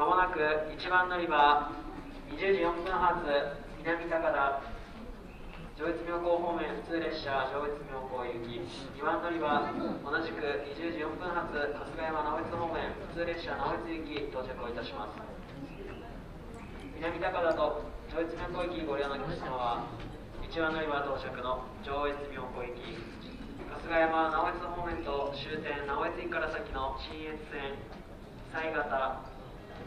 まもなく1番乗り場20時4分発南高田上越妙高方面普通列車上越妙高行き2番乗り場同じく20時4分発春日山直越方面普通列車直越行き到着をいたします。南高田と上越妙高行きご利用のお客様は1番乗り場到着の上越妙高行き春日山直越方面と終点直越駅から先の新越線西方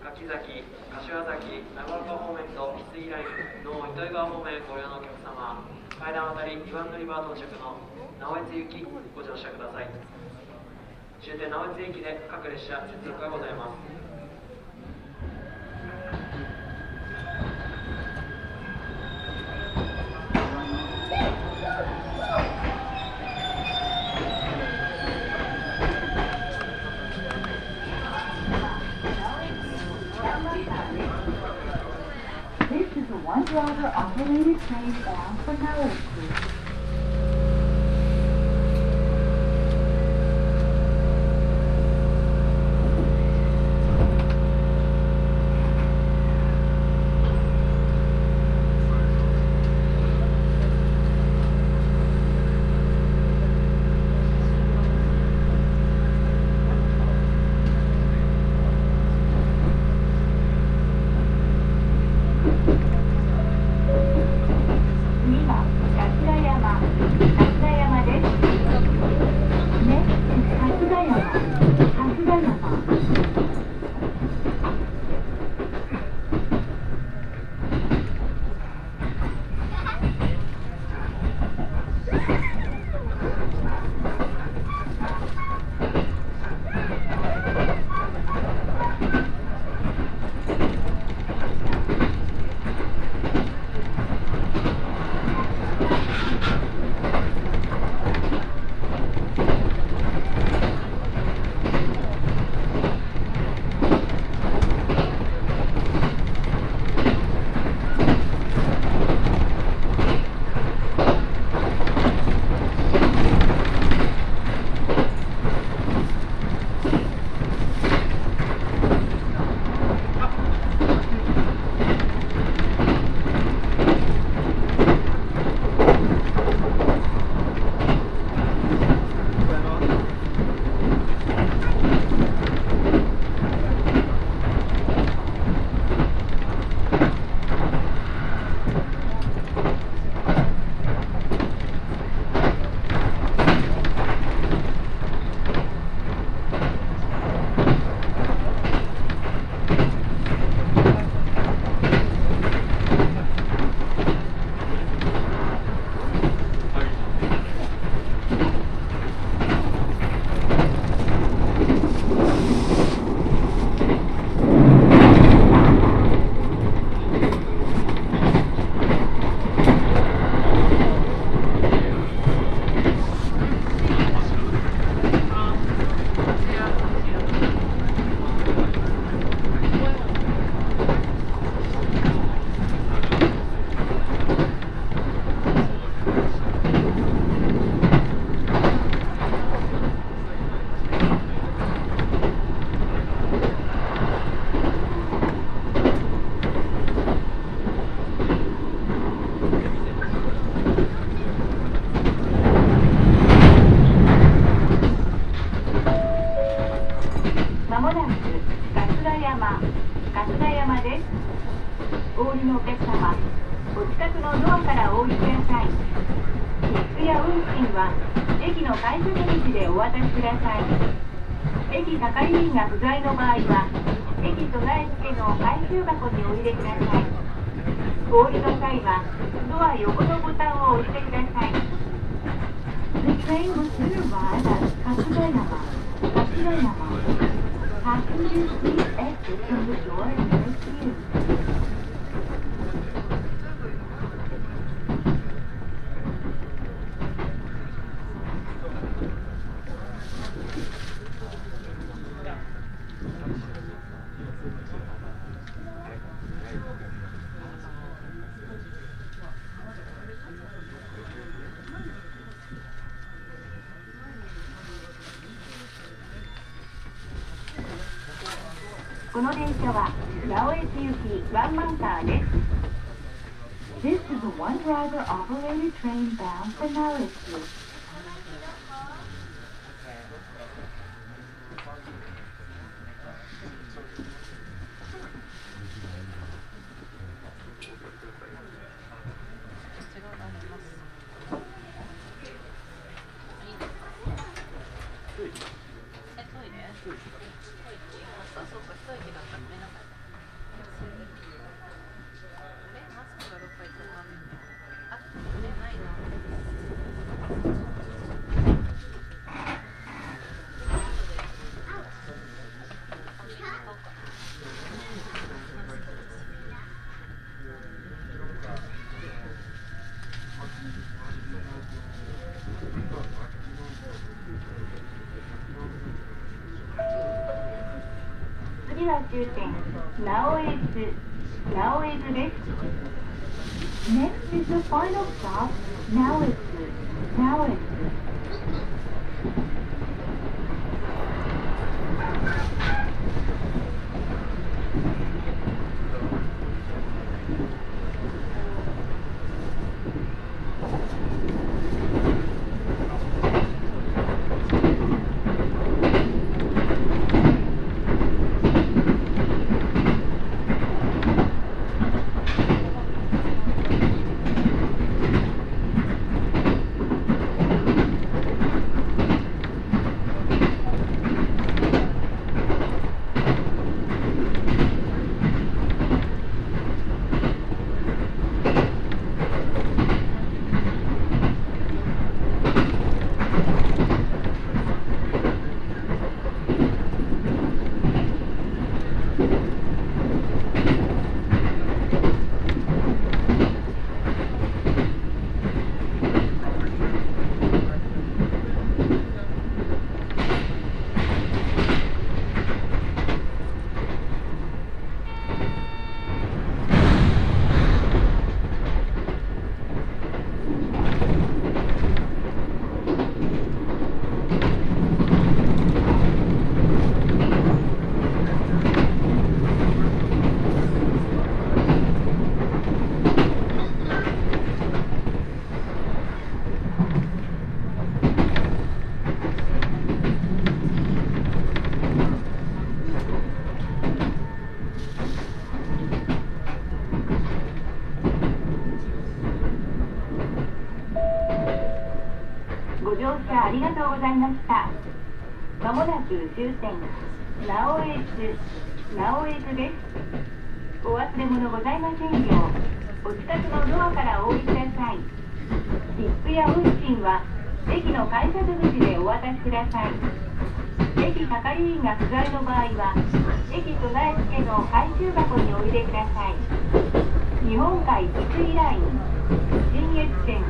柿崎、柏崎、長岡方面と翡翠ラインの糸魚川方面ご利用のお客様階段渡り2番乗り場到着の直江津行きご乗車ください。終点直江津駅で各列車接続がございます。One driver operated train bound for Howard この電車は八尾駅行きワンマンカーです This is a one driver operated train bound for Maoitsu. 次は終点直江津直江津です Next is the final stop, 終点直江津直江津です。お忘れ物ございませんよう。お近くのドアからお降りください。切符や運賃は駅の改札口でお渡しください。駅係員が不在の場合は駅備え付けの回収箱にお入れください。日本海地区ライン新越線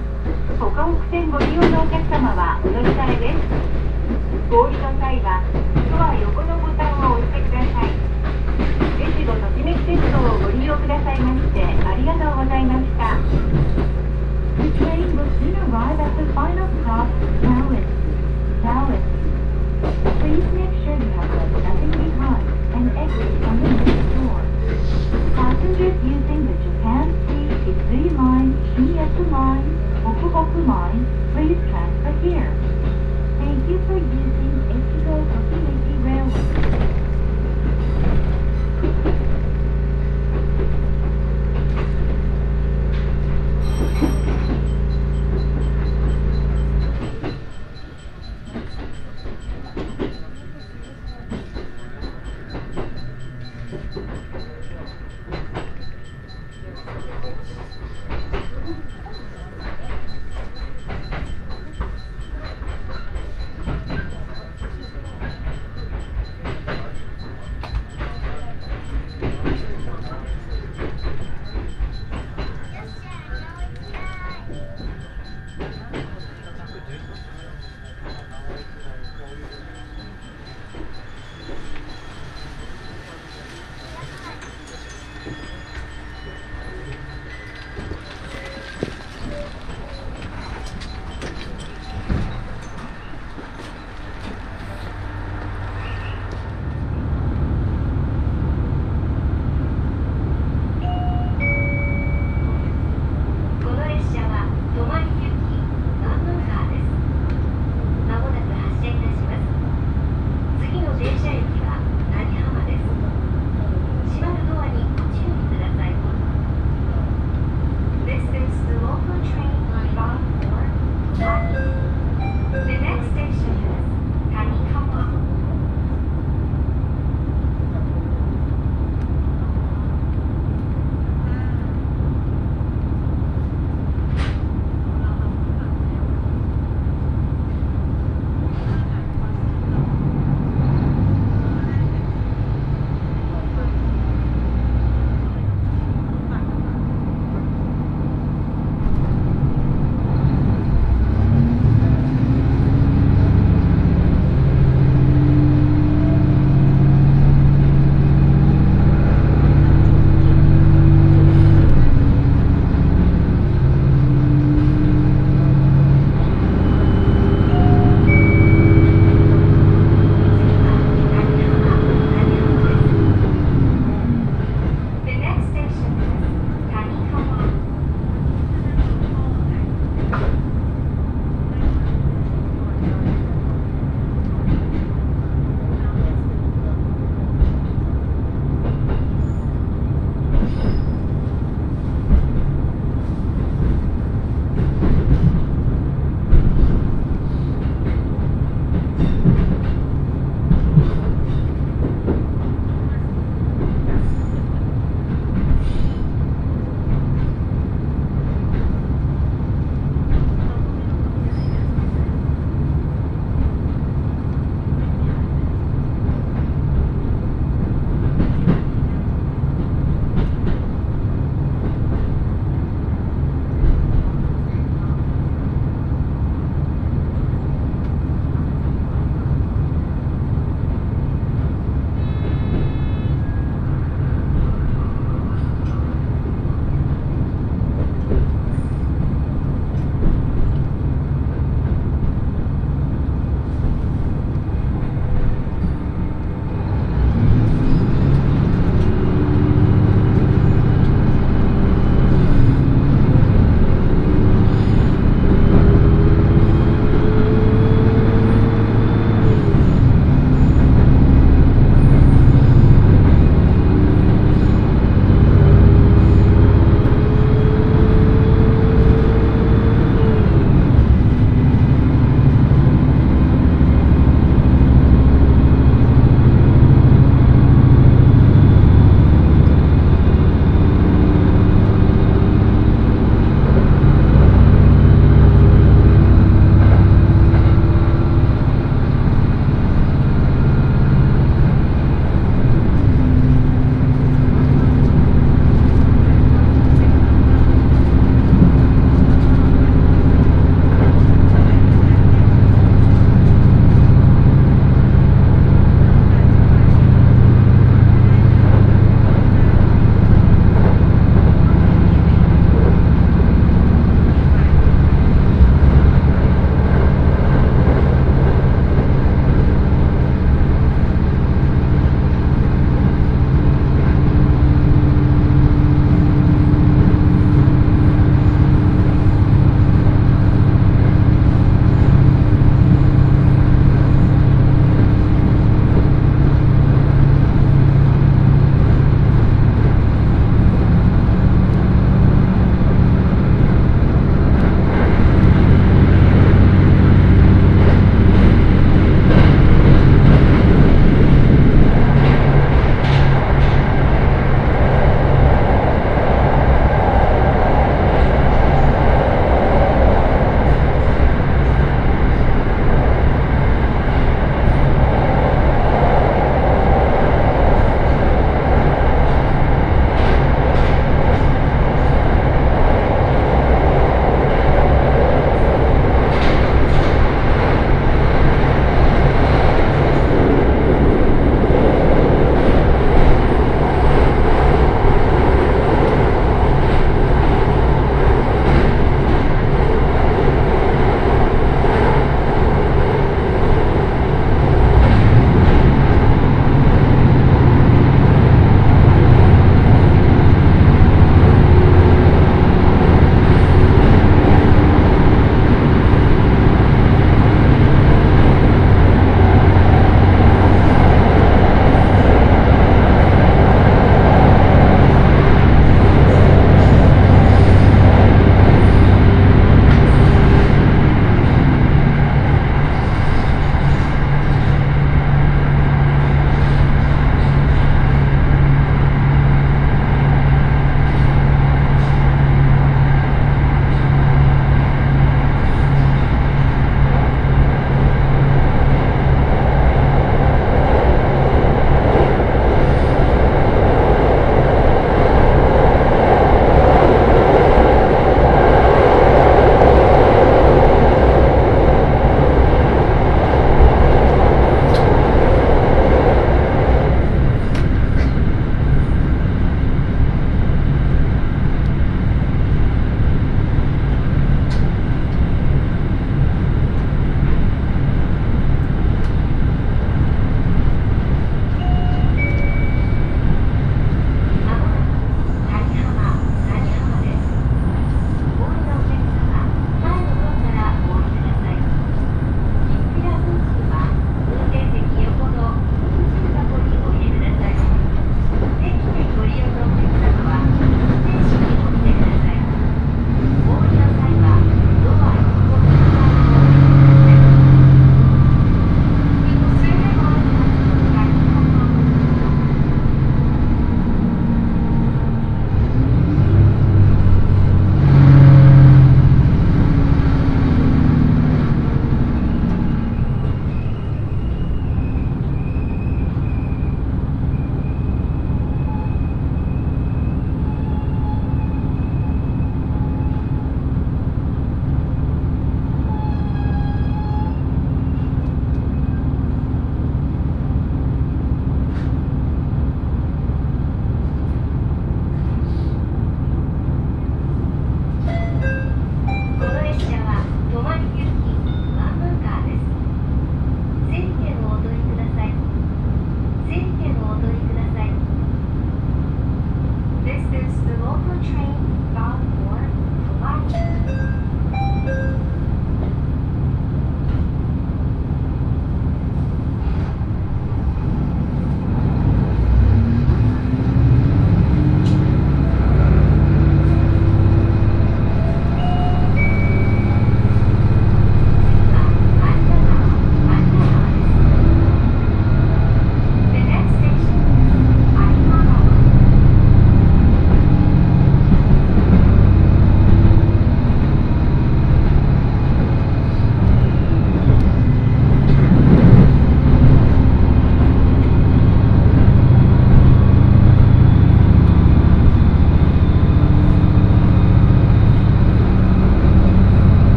北北線ご利用のお客様はお乗り換えです。降りの際はドア横のボタンを押してください越後ときめき鉄道をご利用くださいましてありがとうございました The train will soon arrive at the final stop, Dallas. Dallas. Please make sure you have left nothing behind and exit from the next door. Passengers using the Japan Sea Line, Shiyaku Line, Hokuhoku Line, please transfer here. Thank you for using Echigo Kakumachi Railway.